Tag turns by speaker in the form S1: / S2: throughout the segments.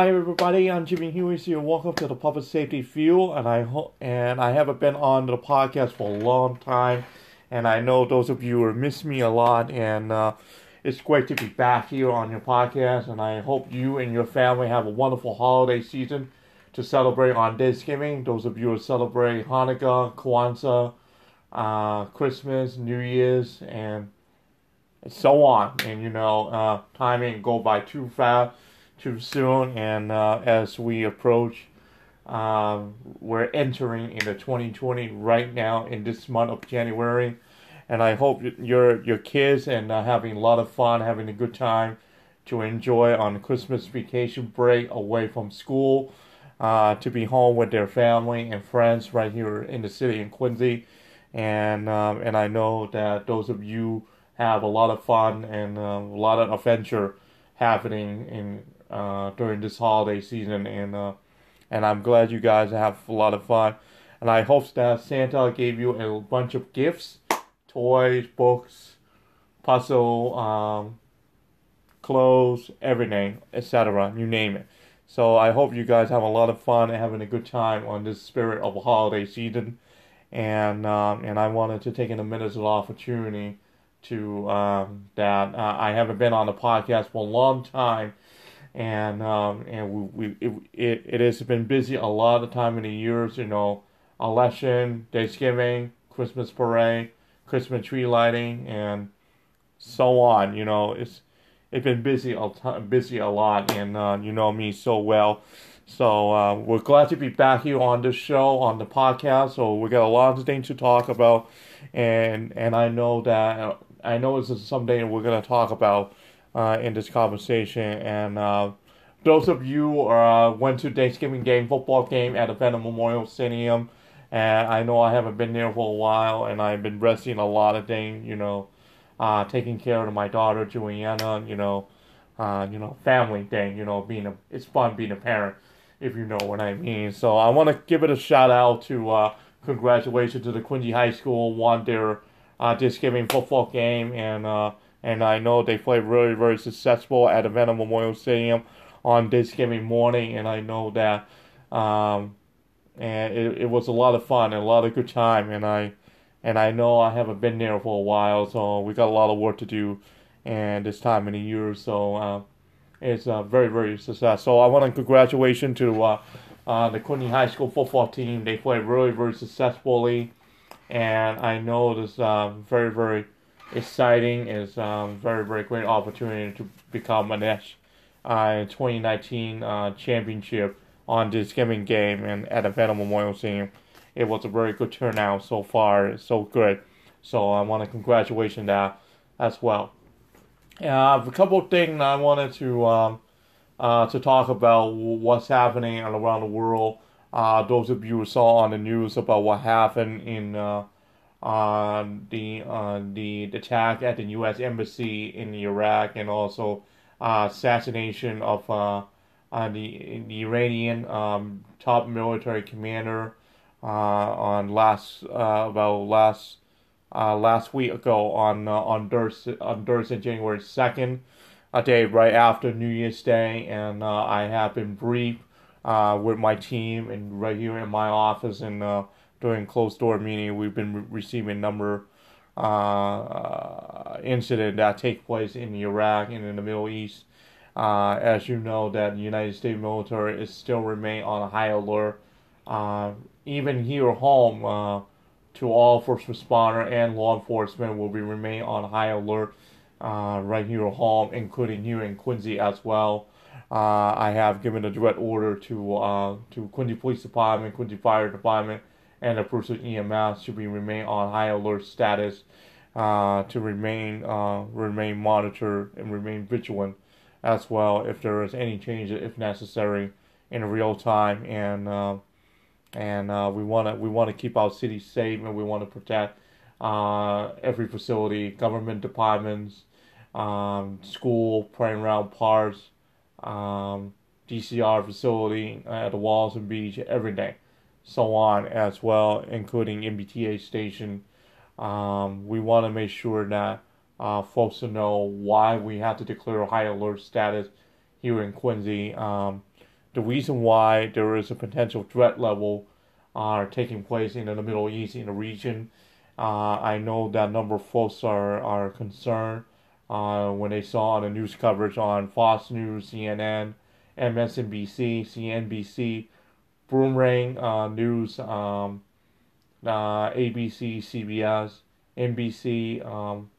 S1: Hi everybody, I'm Jimmy Hui here. Welcome to the Public Safety View, and I hope and I haven't been on the podcast for a long time, and I know those of you are miss me a lot, and uh, it's great to be back here on your podcast, and I hope you and your family have a wonderful holiday season to celebrate on Thanksgiving. Those of you who celebrate Hanukkah, Kwanzaa, uh, Christmas, New Year's, and so on. And you know, uh, time ain't go by too fast, too soon. And uh, as we approach, um, we're entering into 2020 right now in this month of January. And I hope your your kids and uh, having a lot of fun, having a good time to enjoy on Christmas vacation break away from school, uh, to be home with their family and friends right here in the city in Quincy. And um, and I know that those of you have a lot of fun and uh, a lot of adventure happening in uh, during this holiday season, and uh, and I'm glad you guys have a lot of fun. And I hope that Santa gave you a bunch of gifts, toys, books, puzzle, um, clothes, everything, etc. You name it. So I hope you guys have a lot of fun and having a good time on this spirit of holiday season. And um, and I wanted to take in a minute of opportunity to um, that uh, I haven't been on the podcast for a long time, and um, and we, we it, it, has been busy a lot of time in the years. You know, election, Thanksgiving, Christmas parade, Christmas tree lighting, and so on. You know, it's it's been busy a busy a lot, and uh, you know me so well. So uh, we're glad to be back here on the show on the podcast. So we got a lot of things to talk about, and and I know that I know this is something we're gonna talk about in this conversation. And uh, those of you uh, went to Thanksgiving game football game at the Veterans Memorial Stadium, and I know I haven't been there for a while, and I've been resting a lot of things. You know, uh, taking care of my daughter Juliana. You know, uh, you know, family thing. You know, being a it's fun being a parent if you know what I mean. So I want to give it a shout out to uh, congratulations to the Quincy High School won their uh, Thanksgiving football game, and uh, and I know they played really very successful at the Veterans Memorial Stadium on Thanksgiving morning, and I know that um, and it, it was a lot of fun and a lot of good time, and I and I know I haven't been there for a while, so we got a lot of work to do, and this time in the year, so. Uh, it's a very very success. So I want to congratulations to uh, uh, the Quincy High School football team. They played really very successfully, and I know this uh, very very exciting. is um, very very great opportunity to become an Nash uh, 2019 uh, championship on this gaming game and at the Veterans Memorial Stadium. It was a very good turnout so far. It's so good. So I want to congratulate that as well. Uh, a couple of things I wanted to um, uh, to talk about what's happening around the world. Uh, those of you who saw on the news about what happened in uh, the uh, the attack at the U.S. embassy in Iraq and also uh, assassination of uh, the the Iranian um, top military commander uh, on last about last last week ago on on Thursday, on Thursday, January second, a day right after New Year's Day, and uh, I have been briefed uh, with my team and right here in my office and uh, during closed door meeting, we've been re- receiving number uh, incident that take place in Iraq and in the Middle East. Uh, as you know, that United States military is still remain on high alert. Uh, even here home, uh, to all first responder and law enforcement will be remain on high alert uh, right here at home, including here in Quincy as well. Uh, I have given a direct order to uh, to Quincy Police Department, Quincy Fire Department, and the Pursuit EMS to be remain on high alert status, uh, to remain uh, remain monitored and remain vigilant as well if there is any change if necessary in real time. And uh, and uh, we want to we want to keep our city safe and we want to protect uh, every facility, government departments, um, school, playing around parks, um, DCR facility at the Wollaston Beach, everything, so on as well, including MBTA station. Um, we want to make sure that uh, folks know why we have to declare a high alert status here in Quincy. Um, the reason why there is a potential threat level are taking place in the Middle East in the region. Uh, I know that a number of folks are, are concerned uh, when they saw the news coverage on Fox News, CNN, MSNBC, CNBC, Bloomberg uh, News, um, uh, ABC, CBS, NBC, um,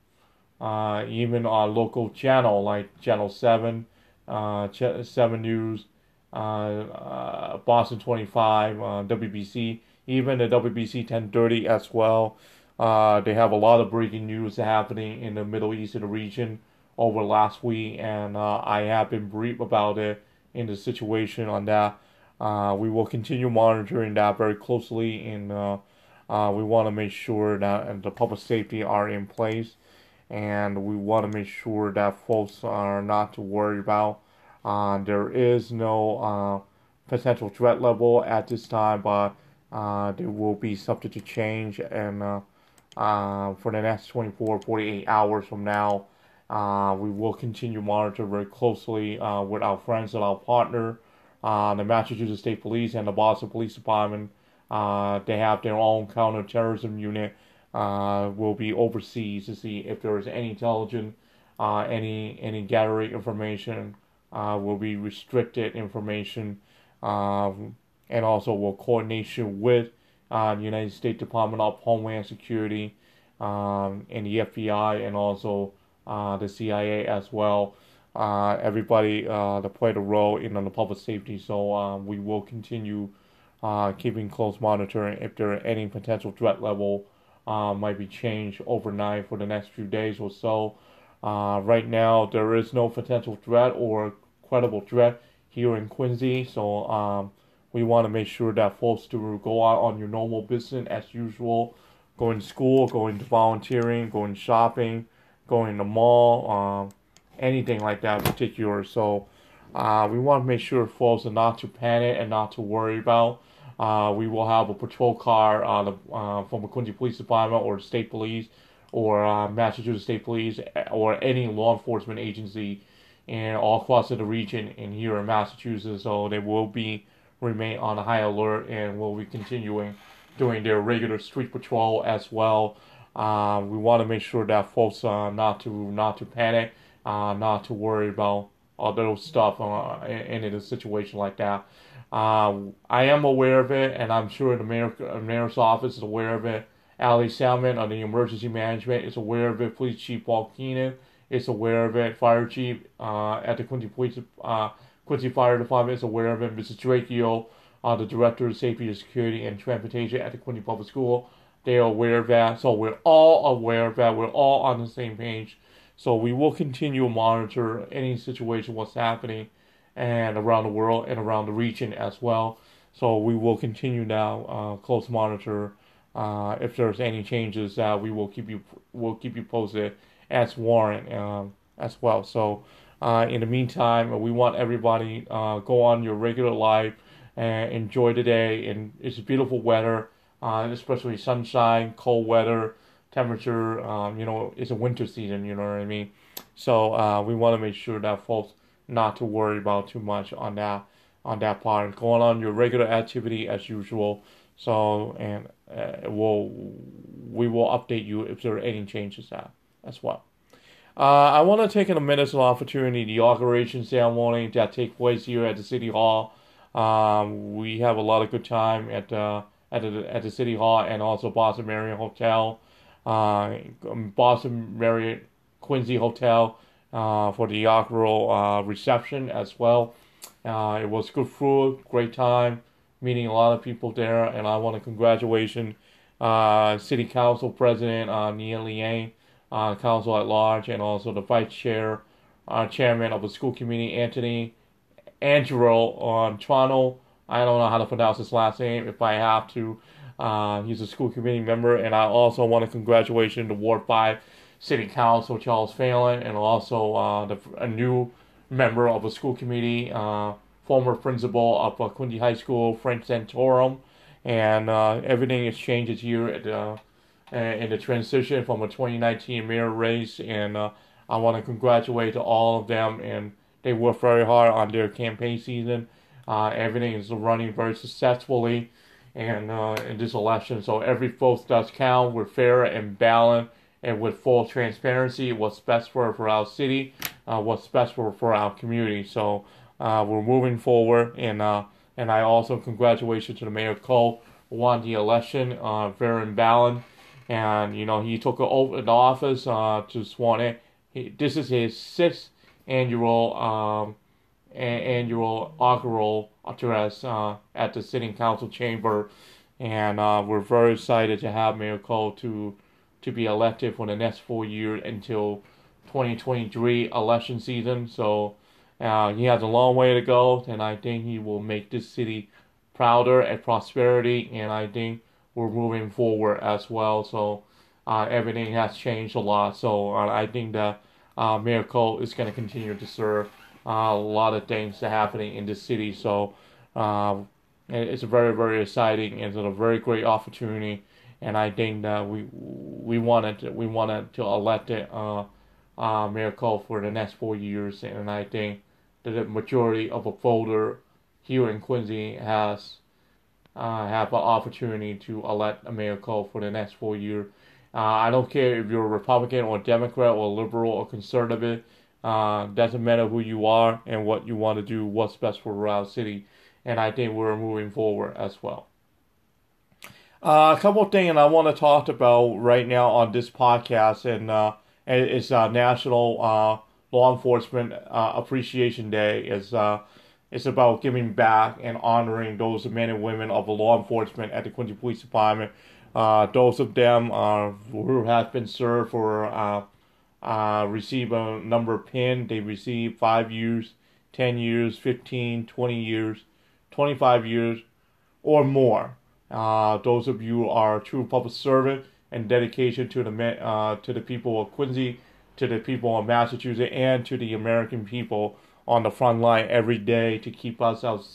S1: uh, even our local channel like Channel 7, uh, Ch- 7 News, uh, uh, Boston 25, WBZ, even the WBZ 1030 as well. they have a lot of breaking news happening in the Middle Eastern region over last week, and I have been brief about it in the situation on that. Uh, we will continue monitoring that very closely, and uh, uh, we want to make sure that the public safety are in place, and we want to make sure that folks are not to worry about. Uh, there is no uh, potential threat level at this time, but uh, there will be subject to change, and for the next 24, 48 hours from now, we will continue monitor very closely with our friends and our partner uh, the Massachusetts State Police and the Boston Police Department. Uh, they have their own counterterrorism unit. Uh, will be overseas to see if there is any intelligence, uh, any any gathering information. Uh, will be restricted information, um, and also will coordination with uh, the United States Department of Homeland Security um, and the FBI and also the CIA as well uh, everybody uh, that played a role in the public safety. So um, we will continue uh, keeping close monitoring if there are any potential threat level uh, might be changed overnight for the next few days or so. Uh, right now, there is no potential threat or credible threat here in Quincy. So um, we want to make sure that folks do go out on your normal business as usual, going to school, going to volunteering, going shopping, going to the mall. Um, anything like that in particular. So uh, we want to make sure folks are not to panic and not to worry about. Uh, we will have a patrol car uh, the, uh, from the Quincy Police Department or State Police or uh, Massachusetts State Police or any law enforcement agency and all across the region and here in Massachusetts. So they will be remain on high alert and will be continuing doing their regular street patrol as well. Uh, we want to make sure that folks uh, not to not to panic uh, not to worry about other stuff uh, in, in a situation like that. Uh, I am aware of it, and I'm sure the mayor, mayor's office is aware of it. Ali Salmon on the emergency management is aware of it. Police Chief Paul Keenan is aware of it. Fire Chief uh, at the Quincy Police uh, Quincy Fire Department is aware of it. Mrs. Dracchio, uh, the Director of Safety and Security and Transportation at the Quincy Public School, they are aware of that. So we're all aware of that. We're all on the same page. So we will continue to monitor any situation, what's happening, and around the world and around the region as well. So we will continue now uh, close monitor. Uh, if there's any changes, uh, we will keep you will keep you posted as warrant um, as well. So uh, in the meantime, we want everybody uh, go on your regular life and enjoy the day. And it's beautiful weather, uh, especially sunshine, cold weather temperature. Um, you know, it's a winter season. You know what I mean. So uh, we want to make sure that folks not to worry about too much on that on that part. Going on your regular activity as usual. So and uh, we'll we will update you if there are any changes that as well. Uh, I want to take a minute of opportunity the inauguration ceremony that take place here at the city hall. Um, we have a lot of good time at the at the at the city hall and also Boston Marriott Hotel uh, Boston Marriott Quincy Hotel uh, for the inaugural uh, reception as well. Uh, it was good food, great time, meeting a lot of people there, and I want to congratulate uh, City Council President uh, Nina Liang, uh, Council at Large, and also the Vice Chair, Chairman of the School Committee, Anthony Angelo on Toronto. I don't know how to pronounce his last name. If I have to, uh, he's a school committee member, and I also want to congratulate the Ward 5 City Council, Charles Phelan, and also uh, the, a new member of the school committee, uh, former principal of uh, Quincy High School, Frank Santoro. And uh, everything has changed here at, uh, in the transition from a 2019 mayor race. And uh, I want to congratulate all of them. And they worked very hard on their campaign season. Everything is running very successfully and uh, in this election. So every vote does count. We're fair and balanced and with full transparency what's best for, for our city, uh, what's best for, for our community. So uh, we're moving forward, and uh, and I also congratulations to the Mayor Koch won the election uh, fair and balanced, and you know he took over the office uh, to sworn in. He, this is his sixth annual um, annual inaugural address uh, at the City Council chamber, and uh, we're very excited to have Mayor Koch to to be elected for the next four years until 2023 election season. So uh, he has a long way to go, and I think he will make this city prouder and prosperity, and I think we're moving forward as well. So uh, everything has changed a lot. So uh, I think that uh, Mayor Koch is going to continue to serve a lot of things are happening in the city. So um, it's a very very exciting. It's a very great opportunity and I think that we we wanted to, we wanted to elect it, uh, uh, Mayor Koch for the next four years, and I think that the majority of a voter here in Quincy has uh, have an opportunity to elect a Mayor Koch for the next four years. Uh, I don't care if you're a Republican or Democrat or liberal or conservative. Uh, doesn't matter who you are and what you want to do, what's best for our city, and I think we're moving forward as well. Uh, a couple of things I want to talk about right now on this podcast, and uh, it's uh, National uh, Law Enforcement uh, Appreciation Day. is uh, It's about giving back and honoring those men and women of the law enforcement at the Quincy Police Department. Uh, those of them who have been served for uh, receive a number of pin. They receive five years, 10 years, 15, 20 years, 25 years, or more. Uh, those of you are true public servant and dedication to the uh, to the people of Quincy, to the people of Massachusetts, and to the American people on the front line every day to keep us out,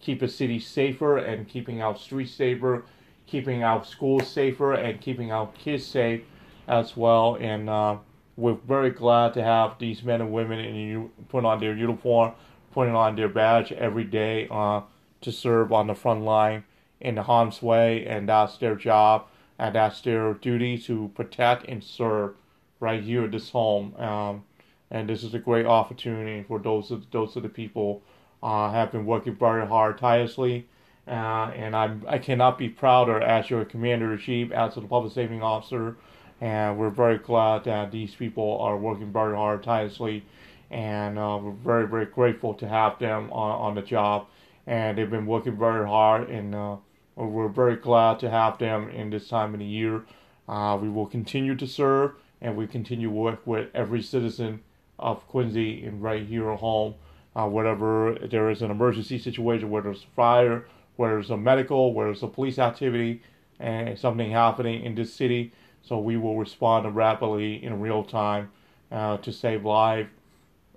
S1: keep a city safer and keeping our streets safer, keeping our schools safer, and keeping our kids safe as well. And uh, we're very glad to have these men and women in put on their uniform, putting on their badge every day uh, to serve on the front line in harm's way, and that's their job, and that's their duty to protect and serve right here at this home. Um, and this is a great opportunity for those of those of the people uh, have been working very hard, tirelessly, uh, and I'm I cannot be prouder as your commander in chief, as a public safety officer, and we're very glad that these people are working very hard, tirelessly, and uh, we're very very grateful to have them on, on the job, and they've been working very hard and uh, we're very glad to have them in this time of the year. Uh, we will continue to serve and we continue to work with every citizen of Quincy and right here at home. Uh, whatever there is an emergency situation, whether it's fire, whether it's a medical, whether it's a police activity, and something happening in this city, so we will respond rapidly in real time uh, to save lives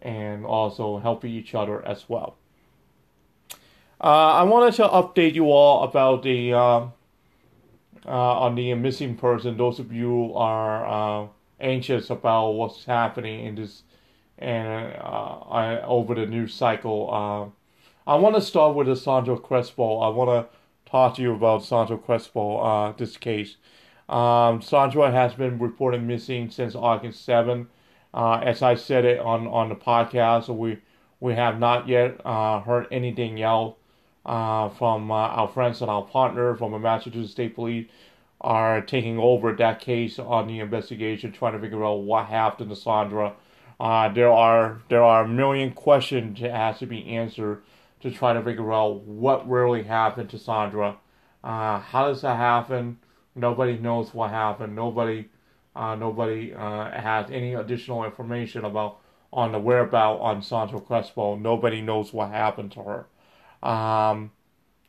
S1: and also help each other as well. Uh, I wanted to update you all about the uh, uh, on the missing person. Those of you are uh, anxious about what's happening in this and uh, over the news cycle. I want to start with Sandra Crespo. I want to talk to you about Sandra Crespo. this case. Um, Sandra has been reported missing since August 7. as I said it on, on the podcast, we we have not yet heard anything else uh, from uh, our friends and our partner from the Massachusetts State Police are taking over that case on the investigation, trying to figure out what happened to Sandra. Uh, there are there are a million questions that has to be answered to try to figure out what really happened to Sandra. Uh, how does that happen? Nobody knows what happened. Nobody uh, nobody uh, has any additional information about on the whereabouts on Sandra Crespo. Nobody knows what happened to her. Um,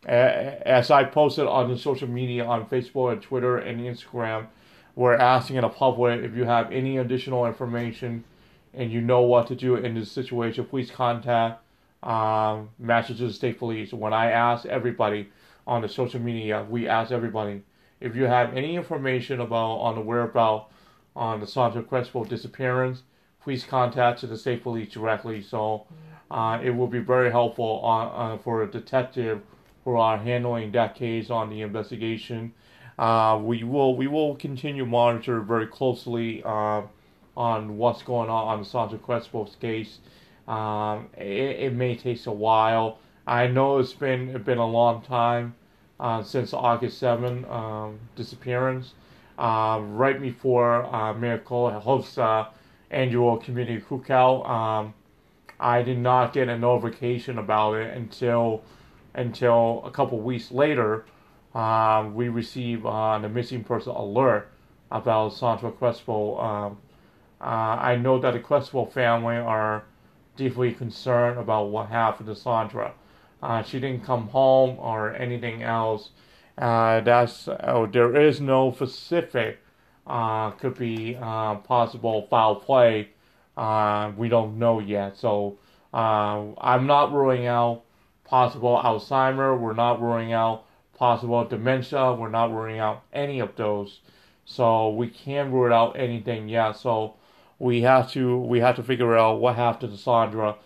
S1: as I posted on the social media on Facebook and Twitter and Instagram, we're asking in the public if you have any additional information and you know what to do in this situation, please contact um, Massachusetts State Police. When I ask everybody on the social media, we ask everybody if you have any information about on the whereabouts on the Sandra Crespo disappearance, please contact the state police directly. So uh, it will be very helpful on, uh, for a detective who are handling that case on the investigation. Uh, we will we will continue monitor very closely uh, on what's going on on the Sandra Crespo's case. Um, it, it, may take a while. I know it's been it's been a long time uh, since August 7 um, disappearance. Uh, right before uh, Miracle hosts uh, annual community cookout, um, I did not get a notification about it until until a couple weeks later. Um, we received uh, the missing person alert about Sandra Crespo. Um, uh, I know that the Crespo family are deeply concerned about what happened to Sandra. Uh, she didn't come home or anything else. Uh, that's oh, there is no specific uh, could be uh, possible foul play. Uh, we don't know yet, so uh, I'm not ruling out possible Alzheimer. We're not ruling out possible dementia. We're not ruling out any of those. So we can't rule out anything yet. So we have to we have to figure out what happened to Sandra.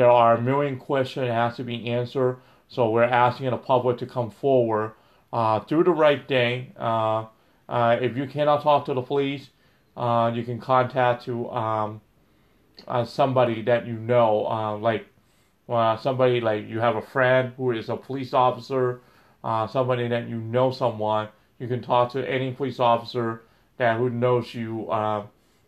S1: There are a million questions that has to be answered. So we're asking the public to come forward, uh, do the right thing. Uh, uh, if you cannot talk to the police, uh, you can contact to um, uh, somebody that you know, uh, like somebody like you have a friend who is a police officer, somebody that you know someone. You can talk to any police officer that who knows you,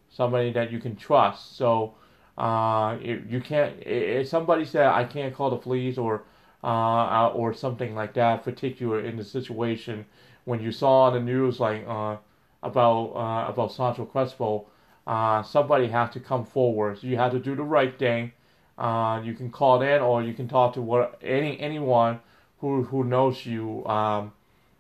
S1: somebody that you can trust. So if you can't, if somebody said I can't call the police or uh, or something like that, particular in the situation when you saw on the news like uh, about uh, about Sandra Crespo, uh, somebody had to come forward. So you had to do the right thing. Uh, you can call in or you can talk to what any anyone who who knows you, um,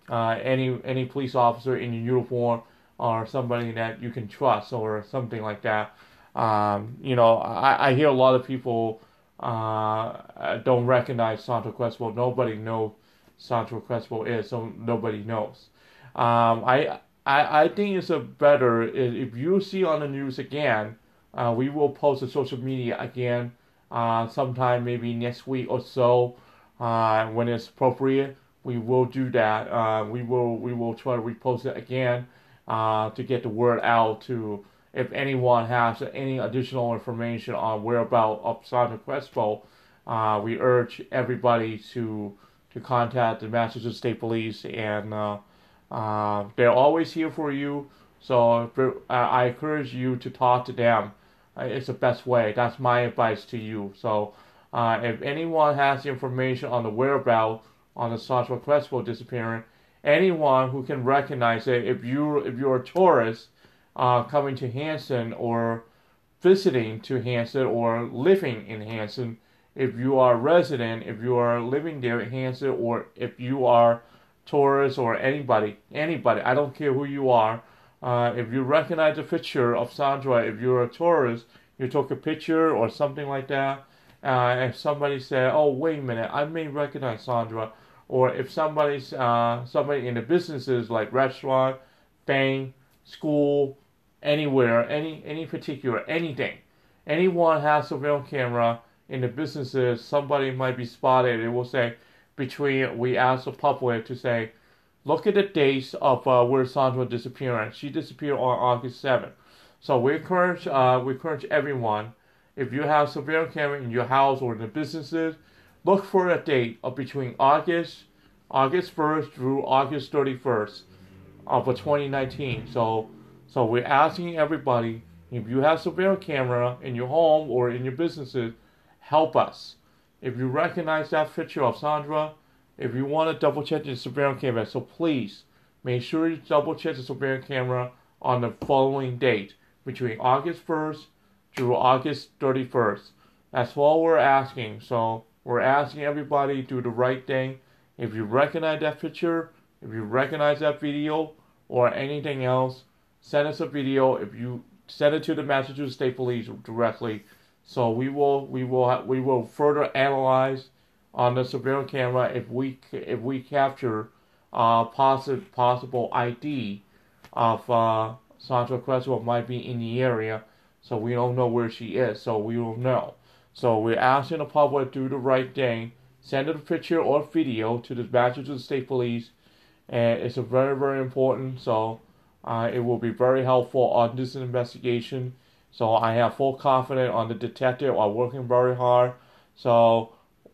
S1: uh, any any police officer in your uniform or somebody that you can trust or something like that. Um, you know, I, I hear a lot of people uh, don't recognize Sandra Crespo. Nobody knows Sandra Crespo is, so nobody knows. Um, I, I I think it's a better if you see on the news again. Uh, we will post to social media again uh, sometime maybe next week or so uh, when it's appropriate. We will do that. Uh, we will we will try to repost it again uh, to get the word out to if anyone has any additional information on whereabouts of Sandra Crespo, uh, we urge everybody to to contact the Massachusetts State Police, and uh, uh, they're always here for you. So I encourage you to talk to them. Uh, it's the best way. That's my advice to you. So uh, if anyone has information on the whereabouts on the Sandra Crespo disappearance, anyone who can recognize it, if you if you're a tourist uh, coming to Hanson or visiting to Hanson or living in Hanson, if you are a resident, if you are living there in Hanson, or if you are tourist or anybody, anybody, I don't care who you are. Uh, if you recognize a picture of Sandra, if you're a tourist, you took a picture or something like that, uh, somebody said, "Oh, wait a minute, I may recognize Sandra," or if somebody's uh, somebody in the businesses like restaurant, bank, school, anywhere, any any particular anything. Anyone has a camera in the businesses, somebody might be spotted. It will say between we ask the public to say, look at the dates of uh, where Sandra disappeared. She disappeared on August 7th. So we encourage uh, we encourage everyone, if you have surveillance camera in your house or in the businesses, look for a date of between August August 1st through August 31st of 2019. So so we're asking everybody if you have surveillance camera in your home or in your businesses, help us. If you recognize that picture of Sandra, if you want to double check the surveillance camera, so please make sure you double check the surveillance camera on the following date between August 1st through August 31st. That's all we're asking. So we're asking everybody do the right thing. If you recognize that picture, if you recognize that video, or anything else, send us a video. If you send it to the Massachusetts State Police directly, so we will we will we will further analyze on the surveillance camera if we if we capture uh, possible possible ID of uh, Sandra Crespo might be in the area, so we don't know where she is, so we will know. So we're asking the public to do the right thing. Send a picture or video to the Massachusetts State Police, and it's a very very important. So uh, it will be very helpful on this investigation. So I have full confidence on the detective are working very hard. So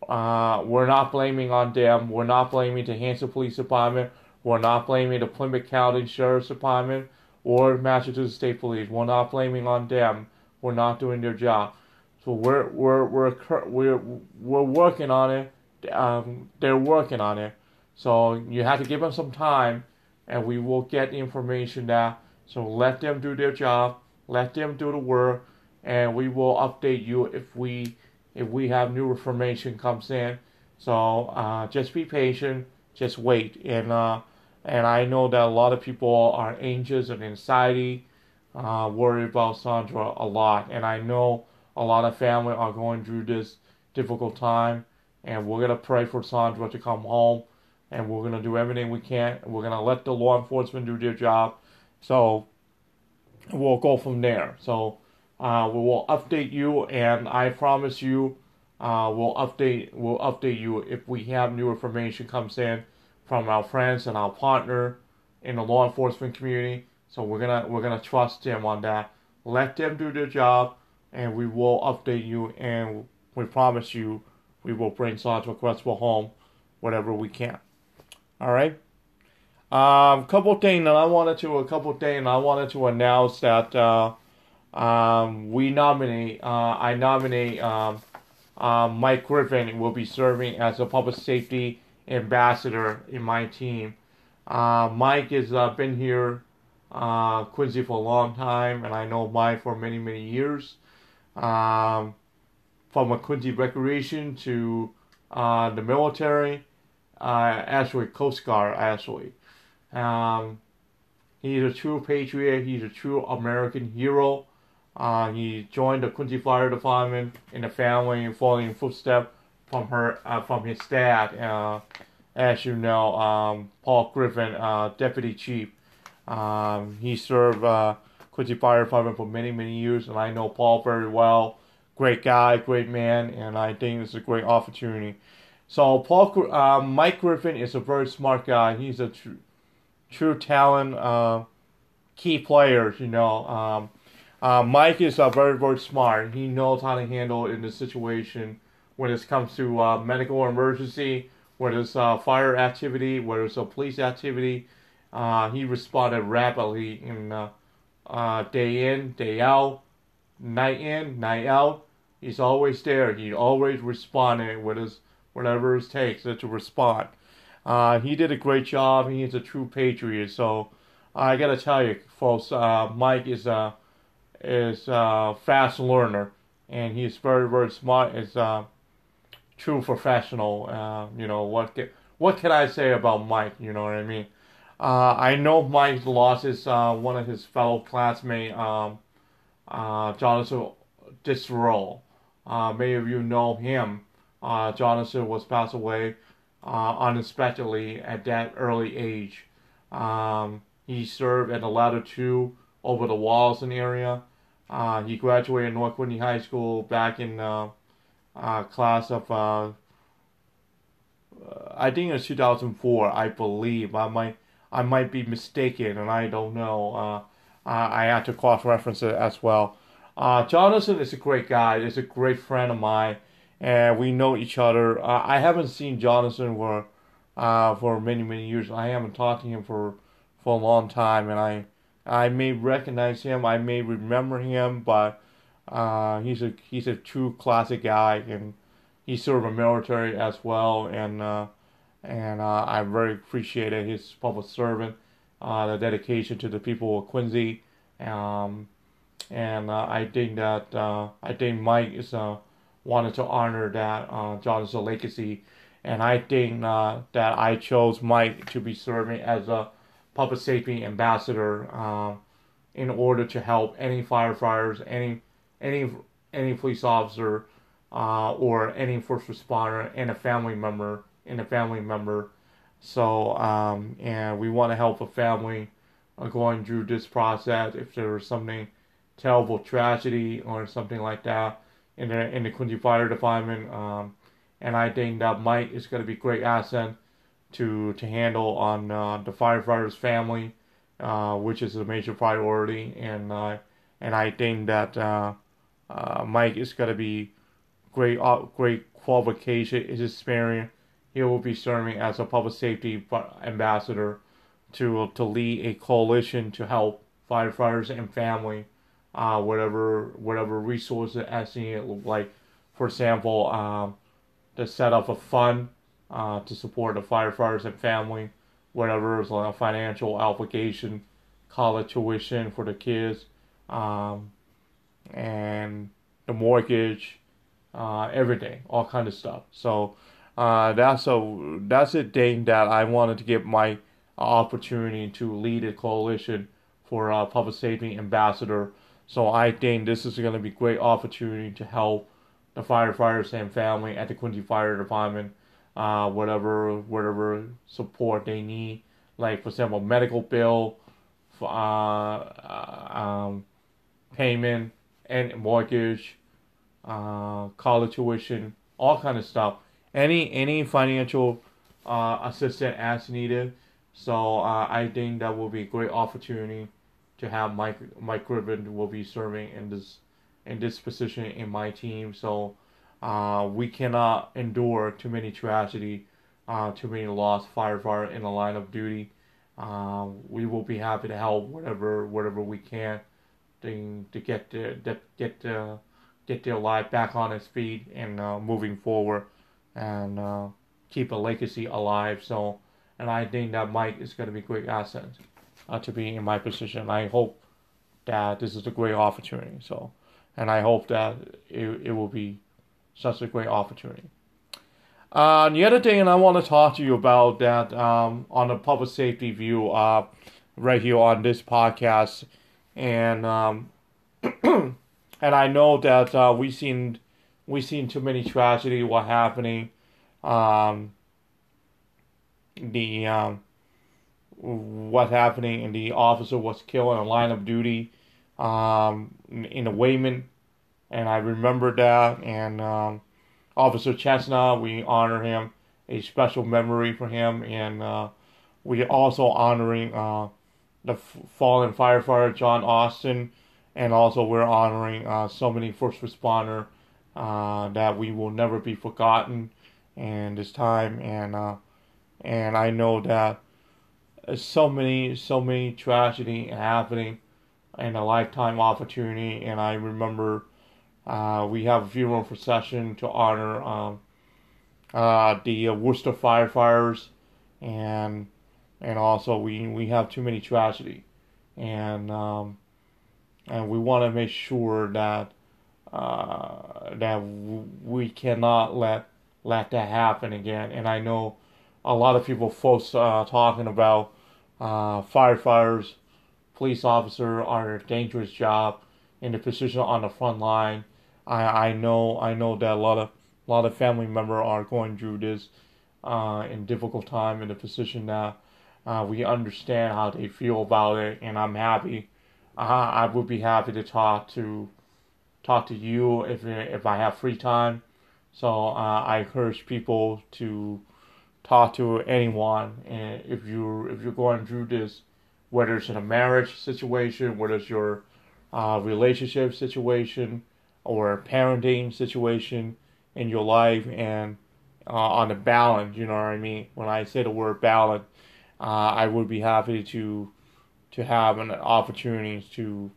S1: uh, we're not blaming on them. We're not blaming the Hanson Police Department. We're not blaming the Plymouth County Sheriff's Department or Massachusetts State Police. We're not blaming on them. We're not doing their job. So we're we're we're we're we're working on it. Um, they're working on it. So you have to give them some time, and we will get information that. So let them do their job. Let them do the work, and we will update you if we if we have new information comes in. So uh, just be patient. Just wait, and uh, and I know that a lot of people are anxious and anxiety, uh, worried about Sandra a lot, and I know a lot of family are going through this difficult time, and we're gonna pray for Sandra to come home, and we're gonna do everything we can. We're gonna let the law enforcement do their job, so we'll go from there. So uh, we will update you, and I promise you, uh, we'll update we'll update you if we have new information comes in from our friends and our partner in the law enforcement community. So we're gonna we're gonna trust them on that. Let them do their job, and we will update you. And we promise you, we will bring Sandra Crespo home, whatever we can. All right. Um, couple things that I wanted to a couple things I wanted to announce that uh, um, we nominate. Uh, I nominate um, uh, Mike Griffin will be serving as a public safety ambassador in my team. Uh, Mike has uh, been here uh, Quincy for a long time, and I know Mike for many many years. Um, from a Quincy recreation to the military, actually Coast Guard actually. Um, he's a true patriot. He's a true American hero. Uh, he joined the Quincy Fire Department in the family, and following footsteps from her uh, from his dad. Uh, as you know, um, Paul Griffin, uh, deputy chief. Um, he served uh, Quincy Fire Department for many many years, and I know Paul very well. Great guy, great man, and I think it's a great opportunity. So Paul, uh, Mike Griffin is a very smart guy. He's a true, true talent, uh, key player. You know, um, uh, Mike is uh, very very smart. He knows how to handle in the situation when it comes to uh, medical emergency, whether it's uh, fire activity, whether it's a police activity. Uh, he responded rapidly in uh, uh, day in, day out, night in, night out. He's always there. He always responded with his whatever it takes to respond. Uh, he did a great job. He is a true patriot. So I gotta tell you, folks, uh, Mike is a is a fast learner, and he's very very smart. Is a true professional. Uh, you know what? Can, what can I say about Mike? You know what I mean? Uh, I know Mike lost his uh, one of his fellow classmate, um, uh, Jonathan Disroll. Uh, many of you know him. Uh, Jonathan was passed away uh, unexpectedly at that early age. Um, he served at the latter two over the Walls area. Uh, he graduated North Quincy High School back in uh, uh, class of uh, I think it was 2004, I believe. I might I might be mistaken, and I don't know. Uh, I have to cross reference it as well. Uh, Jonathan is a great guy. He's a great friend of mine, and we know each other. Uh, I haven't seen Jonathan for uh, for many many years. I haven't talked to him for for a long time, and I I may recognize him. I may remember him, but uh, he's a he's a true classic guy, and he served in the military as well, and uh, and uh, I very appreciated his public servant, uh, the dedication to the people of Quincy, um, and I think that I think Mike is uh, wanted to honor that uh, Jonathan's legacy, and I think uh, that I chose Mike to be serving as a public safety ambassador um, in order to help any firefighters, any any any police officer, uh, or any first responder, and a family member, and a family member. So, um, and we want to help a family uh, going through this process. If there was something terrible tragedy or something like that, in the in the Quincy Fire Department. Um, and I think that Mike is going to be great asset to to handle on uh, the firefighters' family, uh, which is a major priority. And uh, and I think that uh, uh, Mike is going to be great uh, great qualification, his experience. He will be serving as a public safety ambassador to to lead a coalition to help firefighters and family, uh, whatever whatever resources as needed. Like, for example, um, the set up a fund uh, to support the firefighters and family, whatever is like a financial obligation, college tuition for the kids, um, and the mortgage, uh, everything, all kind of stuff. So uh, that's a that's a thing that I wanted to give my opportunity to lead a coalition for a public safety ambassador. So I think this is going to be a great opportunity to help the firefighters and family at the Quincy Fire Department, uh, whatever whatever support they need, like for example medical bill, for, uh, um, payment and mortgage, uh, college tuition, all kind of stuff. Any any financial uh, assistance as needed. So uh, I think that will be a great opportunity to have Mike Mike Griffin will be serving in this in this position in my team. So uh, we cannot endure too many tragedy, uh, too many lost firefighter in the line of duty. Uh, we will be happy to help whatever whatever we can to, to get the, get the, get their life back on its feet and uh, moving forward and uh, keep a legacy alive. So, and I think that Mike is going to be a great asset uh, to be in my position. I hope that this is a great opportunity. So, and I hope that it, it will be such a great opportunity. Uh, the other thing, and I want to talk to you about that um, on the public safety view, uh, right here on this podcast, and um, and I know that uh, we seen we seen too many tragedy what happening, um, the um, what happening, and the officer was killed in a line of duty, um, in a Weymouth. And I remember that. And um, Officer Chesna, we honor him, a special memory for him, and uh, we also honoring uh, the fallen firefighter John Austin, and also we're honoring uh, so many first responder uh, that we will never be forgotten, and this time, and uh, and I know that so many so many tragedy happening and a lifetime opportunity and I remember uh, we have a funeral procession to honor um, uh, the Worcester firefighters, and and also we we have too many tragedy, and um, and we want to make sure that uh, that we cannot let let that happen again. And I know a lot of people, folks, uh, talking about uh, firefighters, police officer are a dangerous job in the position on the front line I I know I know that a lot of a lot of family members are going through this uh, in difficult time in the position that uh, we understand how they feel about it, and I'm happy. Uh, I would be happy to talk to talk to you if if I have free time. So uh, I encourage people to talk to anyone, and if you if you're going through this, whether it's in a marriage situation, whether it's your uh, relationship situation, or parenting situation in your life and uh, on the balance, you know what I mean? When I say the word balance, uh, I would be happy to to have an opportunity to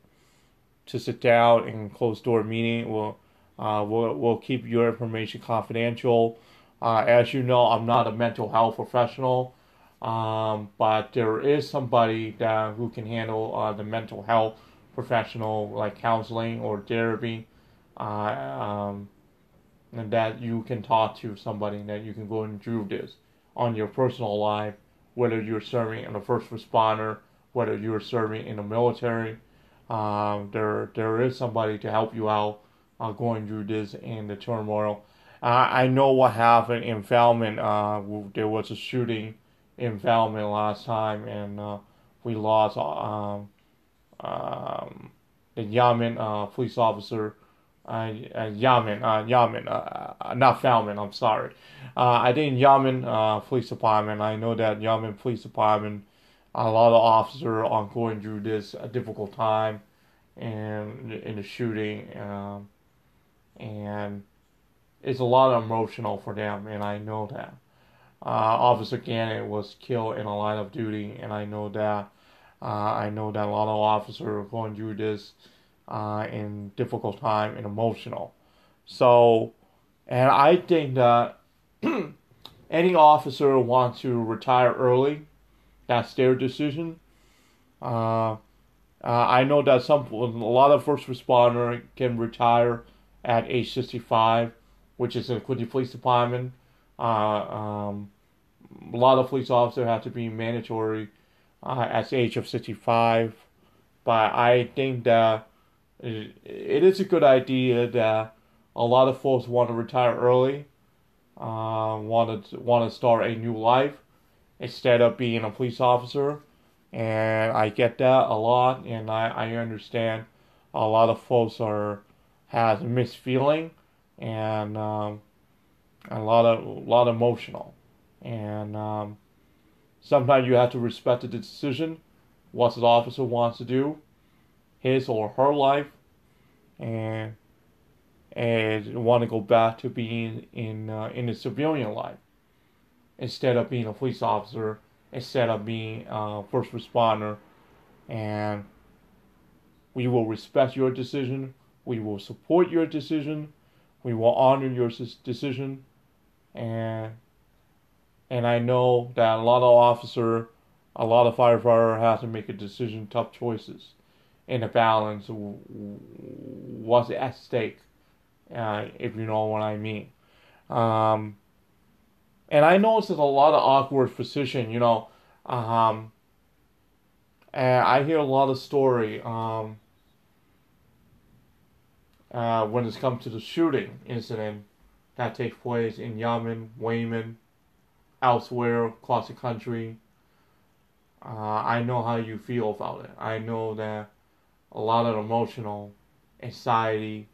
S1: to sit down in closed door meeting. We'll, uh, we'll, we'll keep your information confidential. Uh, as you know, I'm not a mental health professional, um, but there is somebody that who can handle uh, the mental health professional like counseling or therapy uh, um, and that you can talk to somebody that you can go and do this on your personal life, whether you're serving in a first responder, whether you're serving in the military. Um, there, there is somebody to help you out uh, going through this in the turmoil. Uh, I know what happened in Falmouth. Uh, there was a shooting in Falmouth last time, and uh, we lost um, um, the Yarmouth uh, police officer uh, uh, Yarmouth, uh, Yarmouth, uh, uh, not Falmouth, I'm sorry. Uh, I think Yarmouth uh, Police Department, I know that Yarmouth Police Department, a lot of officers are going through this uh, difficult time and in the shooting, um, and it's a lot of emotional for them, and I know that. Uh, Officer Gannon was killed in a line of duty, and I know that. Uh, I know that a lot of officers are going through this uh, in difficult time and emotional. So, and I think that any officer wants to retire early, that's their decision. Uh, uh, I know that some a lot of first responder can retire at age 65, which is Quincy Police Department. Uh, um, a lot of police officers have to be mandatory uh, at the age of 65, but I think that it, is a good idea that a lot of folks want to retire early, uh, want to want to start a new life instead of being a police officer and I get that a lot, and I, I understand a lot of folks are has mixed feeling and um, a lot of a lot emotional, and um, sometimes you have to respect the decision, what the officer wants to do, his or her life, and and want to go back to being in uh, in the civilian life instead of being a police officer instead of being a first responder. And we will respect your decision. We will support your decision. We will honor your decision. And and I know that a lot of officer, a lot of firefighter have to make a decision, tough choices, in a balance. What's at stake, uh, if you know what I mean. Um, and I noticed a lot of awkward position, you know. Um, and I hear a lot of story um, uh, when it's come to the shooting incident that takes place in Yarmouth, Weymouth, elsewhere across the country. Uh, I know how you feel about it. I know that a lot of emotional anxiety,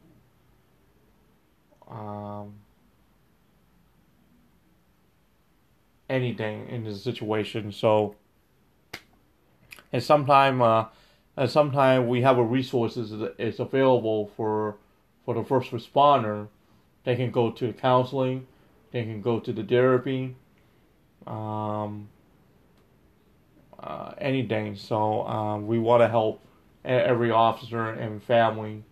S1: um, anything in this situation. So, and sometimes, uh, and sometimes we have a resources that is available for for the first responder. They can go to counseling, they can go to the therapy, um, uh, anything. So um, we want to help every officer and family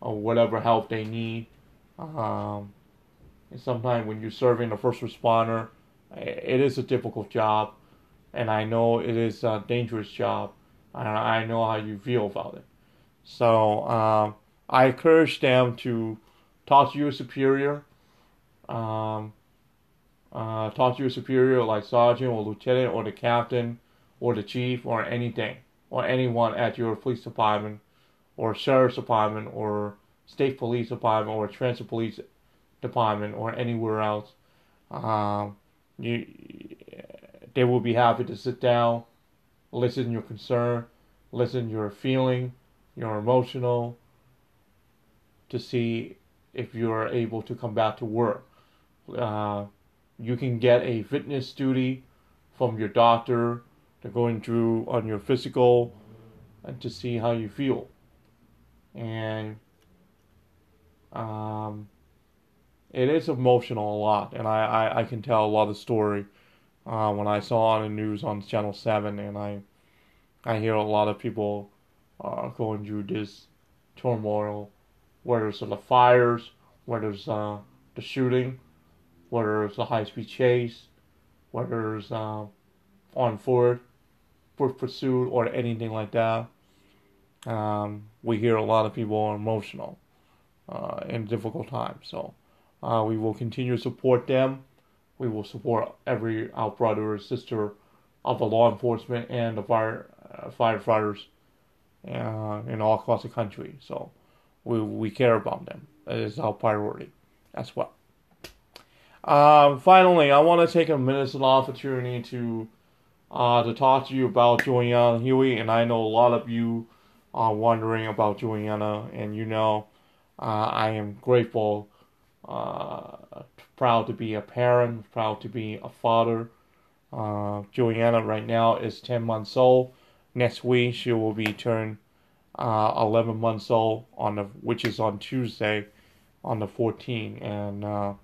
S1: or whatever help they need. Um, and sometimes when you're serving a first responder, it is a difficult job, and I know it is a dangerous job, and I know how you feel about it. So um, I encourage them to talk to your superior, um, uh, talk to your superior like sergeant or lieutenant or the captain or the chief or anything or anyone at your police department or sheriff's department or state police department or transit police department or anywhere else. Um, you, they will be happy to sit down, listen to your concern, listen to your feeling, your emotional, to see if you are able to come back to work. Uh, you can get a fitness duty from your doctor to go through on your physical and to see how you feel. And um, it is emotional a lot, and I, I, I can tell a lot of story uh, when I saw on the news on Channel Seven, and I I hear a lot of people uh, going through this turmoil, whether it's the fires, whether it's uh, the shooting, whether it's the high speed chase, whether it's uh, on foot, foot pursuit, or anything like that. Um, we hear a lot of people are emotional uh, in difficult times, so. Uh, we will continue to support them. We will support every our brother or sister of the law enforcement and the fire uh, firefighters uh, in all across the country. So we we care about them. Is our priority as well. Um, finally, I want to take a minute of opportunity to uh, to talk to you about Juliana Hui, and I know a lot of you are wondering about Juliana, and you know Uh, I am grateful, uh, proud to be a parent, proud to be a father. Uh, Juliana right now is 10 months old. Next week she will be turned uh, 11 months old on the which is on Tuesday, on the 14th, and uh,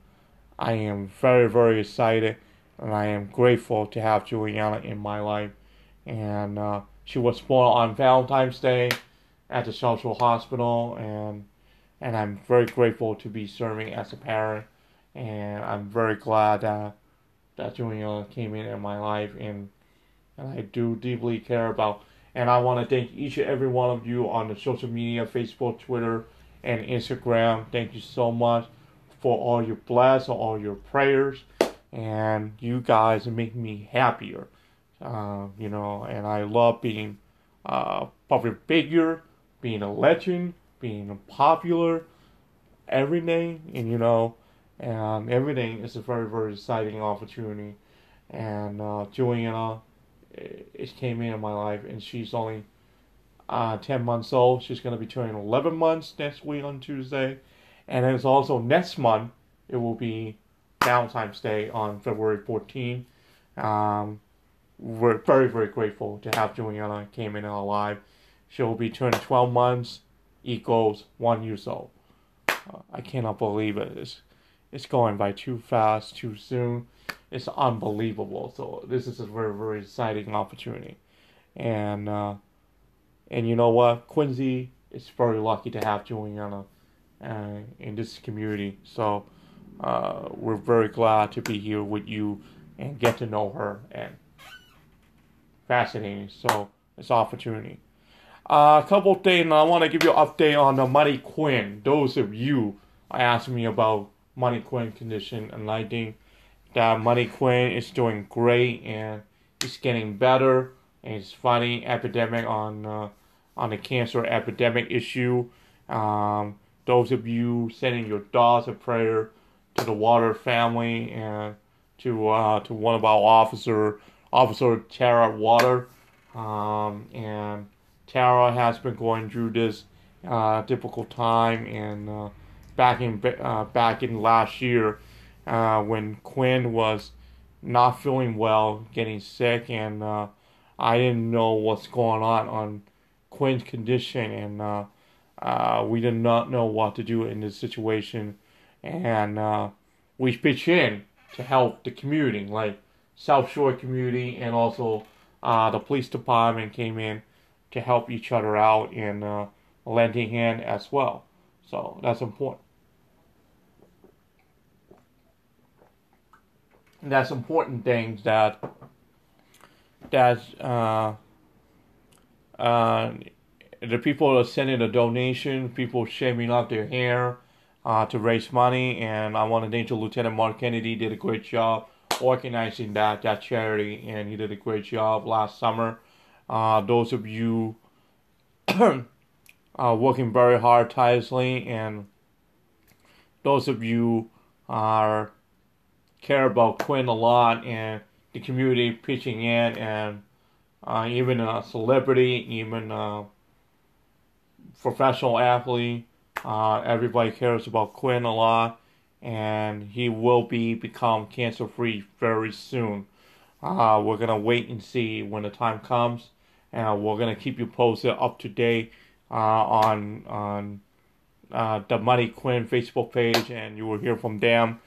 S1: I am very very excited, and I am grateful to have Juliana in my life, and uh, she was born on Valentine's Day at the Central Hospital, and and I'm very grateful to be serving as a parent, and I'm very glad that that Juliana came in in my life, and and I do deeply care about and I want to thank each and every one of you on the social media Facebook, Twitter, and Instagram. Thank you so much for all your bless, all your prayers. And you guys make me happier. Uh, you know, and I love being a public figure, being a legend, being popular, everything. And, you know, and everything is a very, very exciting opportunity. And uh, came in my life, and she's only uh, 10 months old. She's going to be turning 11 months next week on Tuesday. And it's also next month, it will be Valentine's Day on February 14th. Um, we're very, very grateful to have Juliana came in alive. She'll be turning 12 months, equals one years old. Uh, I cannot believe it. It's, it's going by too fast, too soon it's unbelievable. So this is a very very exciting opportunity, and uh, and you know what, Quincy is very lucky to have Juliana uh, in this community. So uh, we're very glad to be here with you and get to know her and fascinating. So it's opportunity. Uh, a couple of things I want to give you an update on the Money Quinn. Those of you asked me about Money Quinn condition, and lighting. That Money Quinn is doing great and he's getting better. And he's fighting epidemic on uh, on the cancer epidemic issue. Um, those of you sending your thoughts of prayer to the Water family and to uh, to one of our officer Officer Tara Water, um, and Tara has been going through this uh, difficult time and uh, back in uh, back in last year uh, when Quinn was not feeling well, getting sick, and uh, I didn't know what's going on on Quinn's condition, and uh, uh we did not know what to do in this situation, and uh, we pitched in to help the community, like South Shore community, and also uh, the police department came in to help each other out and lending hand as well. So that's important. That's important things that that uh, uh, the people are sending a donation, people shaving off their hair uh, to raise money, and I want to thank Lieutenant Mark Kennedy did a great job organizing that that charity, and he did a great job last summer. Uh, those of you are working very hard, tirelessly, and those of you are care about Quinn a lot and the community pitching in and uh, even a celebrity, even a professional athlete. Uh, everybody cares about Quinn a lot, and he will be become cancer free very soon. Uh, we're gonna wait and see when the time comes, and we're gonna keep you posted up to date uh, on on uh, the Money Quinn Facebook page, and you will hear from them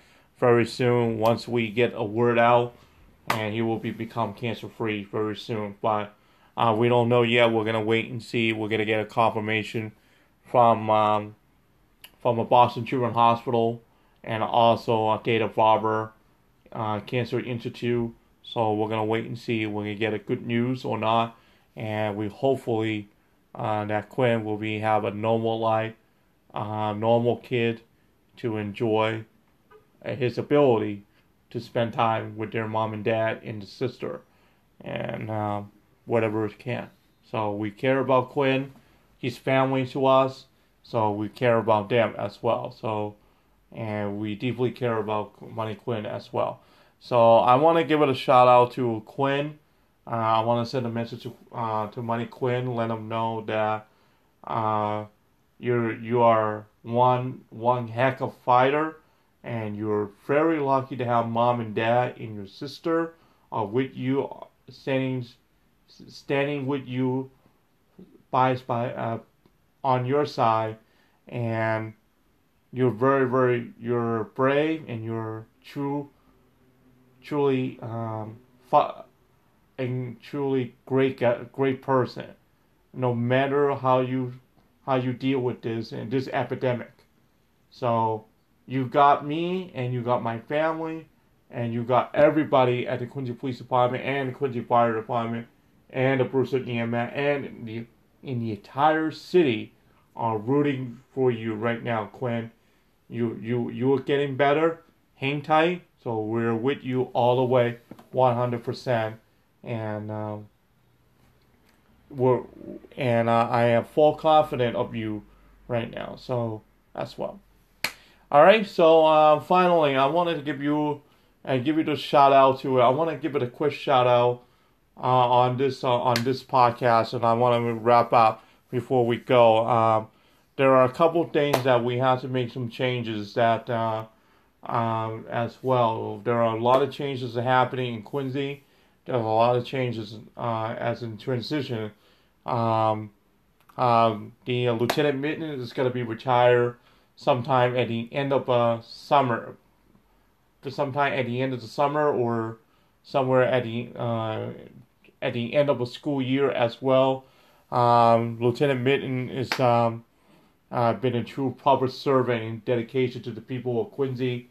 S1: very soon once we get a word out, and he will be become cancer free very soon. But uh, we don't know yet. We're gonna wait and see. We're gonna get a confirmation from um, from a Boston Children's Hospital and also a Dana Farber uh, Cancer Institute. So we're gonna wait and see. When We're gonna get a good news or not, and we hopefully uh, that Quinn will be have a normal life, uh, normal kid to enjoy his ability to spend time with their mom and dad and the sister and uh, whatever it can. So we care about Quinn, his family to us, so we care about them as well. So and we deeply care about Money Quinn as well. So I want to give it a shout out to Quinn. Uh, I want to send a message to uh, to Money Quinn, let him know that uh, you're you are one one heck of fighter, and you're very lucky to have mom and dad and your sister are with you, standing standing with you by by uh, on your side, and you're very very you're brave and you're true, truly um, and truly great great person, no matter how you how you deal with this and this epidemic. So you got me and you got my family and you got everybody at the Quincy Police Department and the Quincy Fire Department and the Brewster EMS and the in the entire city are rooting for you right now, Quinn. You you you are getting better. Hang tight. So we're with you all the way, 100%. And um, we're and uh, I am full confident of you right now. So that's well. All right. So uh, finally, I wanted to give you and give you the shout out to it. I want to give it a quick shout out uh, on this uh, on this podcast, and I want to wrap up before we go. Um, there are a couple things that we have to make some changes that uh, um, as well. There are a lot of changes happening in Quincy. There's a lot of changes uh, as in transition. Um, um, the uh, Lieutenant Minton is going to be retired sometime at the end of uh, summer. Sometime at the end of the summer or somewhere at the uh, at the end of a school year as well. Um, Lieutenant Minton has um, uh, been a true public servant in dedication to the people of Quincy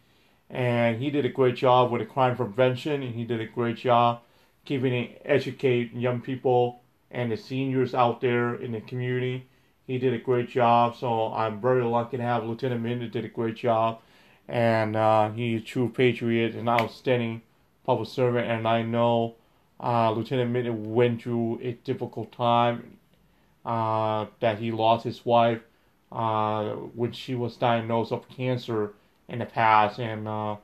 S1: and he did a great job with the crime prevention, and he did a great job keeping it educate young people and the seniors out there in the community. He did a great job, so I'm very lucky to have Lieutenant Minton did a great job, and uh, he's a true patriot and outstanding public servant. And I know uh, Lieutenant Minton went through a difficult time uh, that he lost his wife uh, when she was diagnosed of cancer in the past, and uh,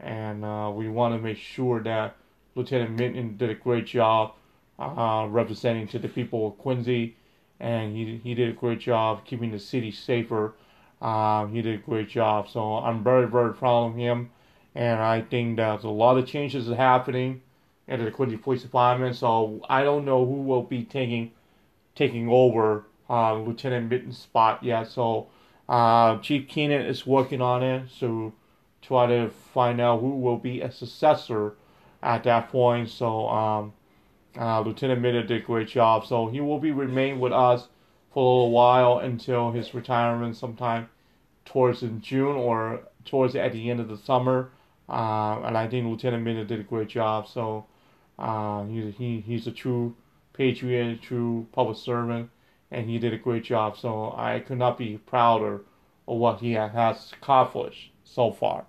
S1: and uh, we want to make sure that Lieutenant Minton did a great job uh, representing to the people of Quincy, and he he did a great job keeping the city safer. Um, he did a great job, so I'm very very proud of him, and I think that a lot of changes are happening at the Quincy Police Department. So I don't know who will be taking taking over uh, Lieutenant Minton's spot yet. So uh, Chief Keenan is working on it to try to find out who will be a successor at that point. So um, uh, Lieutenant Miller did a great job. So he will be remain with us for a little while until his retirement sometime towards in June or towards at the end of the summer. Uh, and I think Lieutenant Miller did a great job. So uh, he, he he's a true patriot, a true public servant and he did a great job. So I could not be prouder of what he has accomplished so far.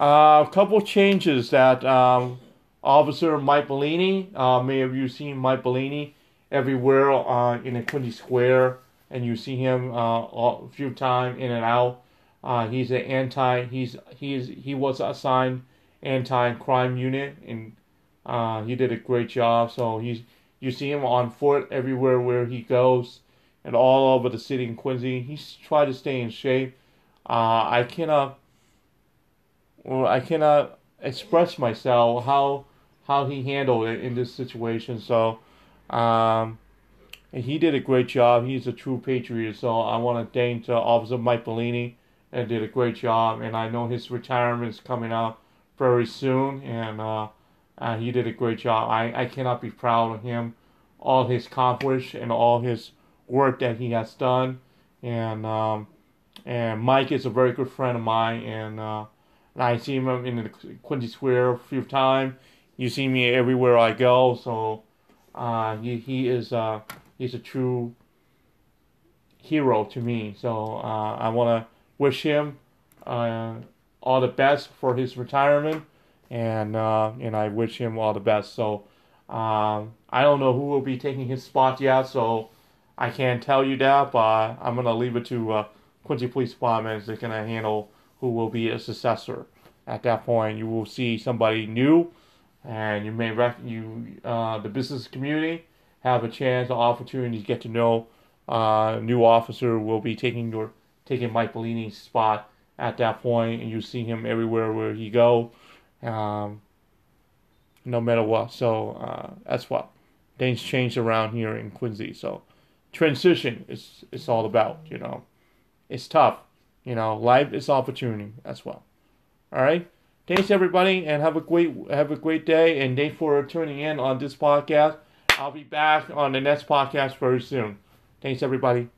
S1: Uh, a couple changes that um, Officer Mike Bellini, uh, may have you seen Mike Bellini everywhere uh, in the Quincy Square, and you see him uh, a few times in and out. Uh, he's an anti. He's he's he was assigned anti-crime unit, and uh, he did a great job. So he's you see him on foot everywhere where he goes and all over the city in Quincy. He's tried to stay in shape. Uh, I cannot, well, I cannot express myself how how he handled it in this situation. So, um, he did a great job. He's a true patriot. So I want to thank uh, Officer Mike Bellini and did a great job. And I know his retirement is coming up very soon. And uh, uh, he did a great job. I, I cannot be proud of him, all his accomplished and all his work that he has done. And um, and Mike is a very good friend of mine, and, uh, and I see him in the Quincy Square a few times. You see me everywhere I go, so uh, he he is uh, he's a true hero to me. So uh, I want to wish him uh, all the best for his retirement and uh, and I wish him all the best. So um, I don't know who will be taking his spot yet, so I can't tell you that, but I'm gonna leave it to Quincy Police Department. They're gonna handle who will be a successor. At that point, you will see somebody new, and you may rec- you uh, the business community have a chance, an opportunity to get to know uh, new officer will be taking your taking Mike Bellini's spot at that point, and you see him everywhere where he go, um, no matter what. So uh, that's what things changed around here in Quincy. So transition is it's all about. You know, it's tough. You know, life is opportunity as well. All right. Thanks everybody, and have a great have a great day. And thanks for tuning in on this podcast. I'll be back on the next podcast very soon. Thanks everybody.